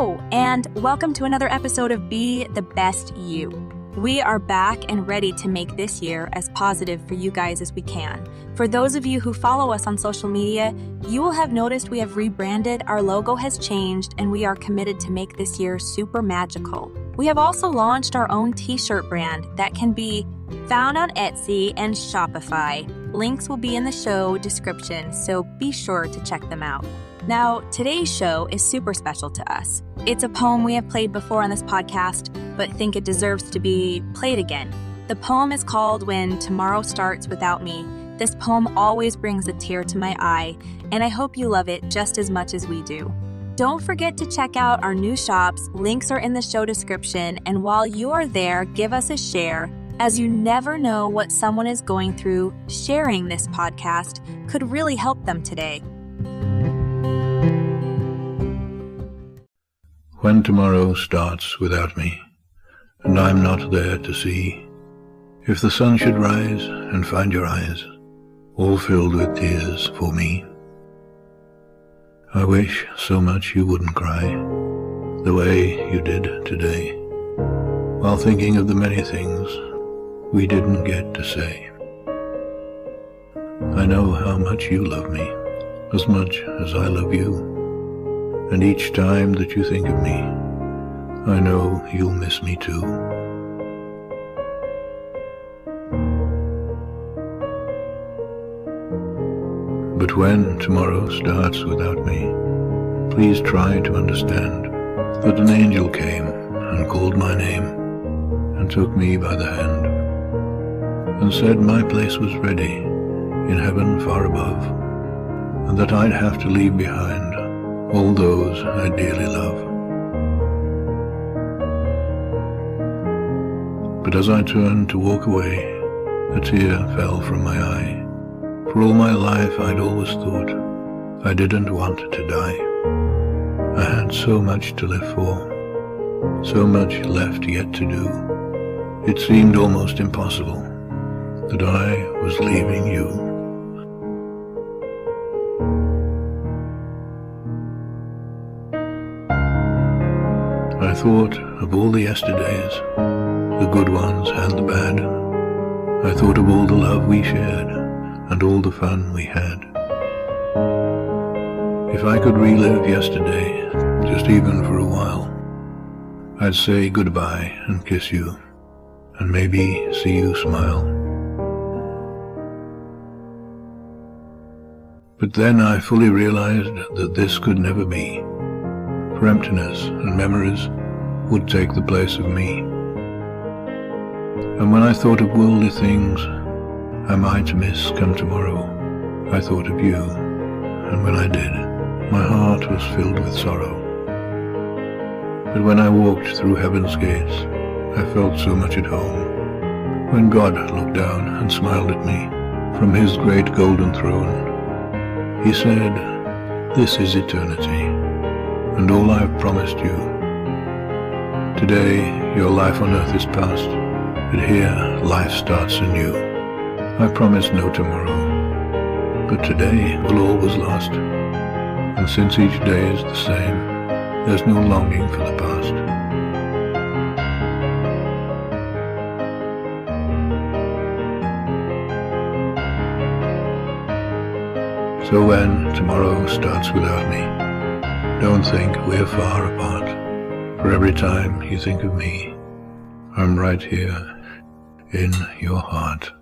And welcome to another episode of Be the Best You. We are back and ready to make this year as positive for you guys as we can. For those of you who follow us on social media, you will have noticed we have rebranded, our logo has changed, and we are committed to make this year super magical. We have also launched our own t shirt brand that can be found on Etsy and Shopify. Links will be in the show description, so be sure to check them out. Now, today's show is super special to us. It's a poem we have played before on this podcast, but think it deserves to be played again. The poem is called When Tomorrow Starts Without Me. This poem always brings a tear to my eye, and I hope you love it just as much as we do. Don't forget to check out our new shops. Links are in the show description, and while you are there, give us a share as you never know what someone is going through, sharing this podcast could really help them today. When tomorrow starts without me, and I'm not there to see, if the sun should rise and find your eyes all filled with tears for me, I wish so much you wouldn't cry the way you did today, while thinking of the many things we didn't get to say. I know how much you love me, as much as I love you. And each time that you think of me, I know you'll miss me too. But when tomorrow starts without me, please try to understand that an angel came and called my name and took me by the hand and said my place was ready in heaven far above and that I'd have to leave behind all those I dearly love. But as I turned to walk away, a tear fell from my eye. For all my life I'd always thought I didn't want to die. I had so much to live for, so much left yet to do. It seemed almost impossible that I was leaving you. I thought of all the yesterdays, the good ones and the bad. I thought of all the love we shared and all the fun we had. If I could relive yesterday, just even for a while, I'd say goodbye and kiss you, and maybe see you smile. But then I fully realized that this could never be for emptiness and memories would take the place of me. And when I thought of worldly things I might miss come tomorrow, I thought of you, and when I did, my heart was filled with sorrow. But when I walked through heaven's gates, I felt so much at home. When God looked down and smiled at me from his great golden throne, he said, This is eternity and all I have promised you. Today, your life on earth is past, but here life starts anew. I promise no tomorrow, but today will always last. And since each day is the same, there's no longing for the past. So when tomorrow starts without me, don't think we're far apart, for every time you think of me, I'm right here in your heart.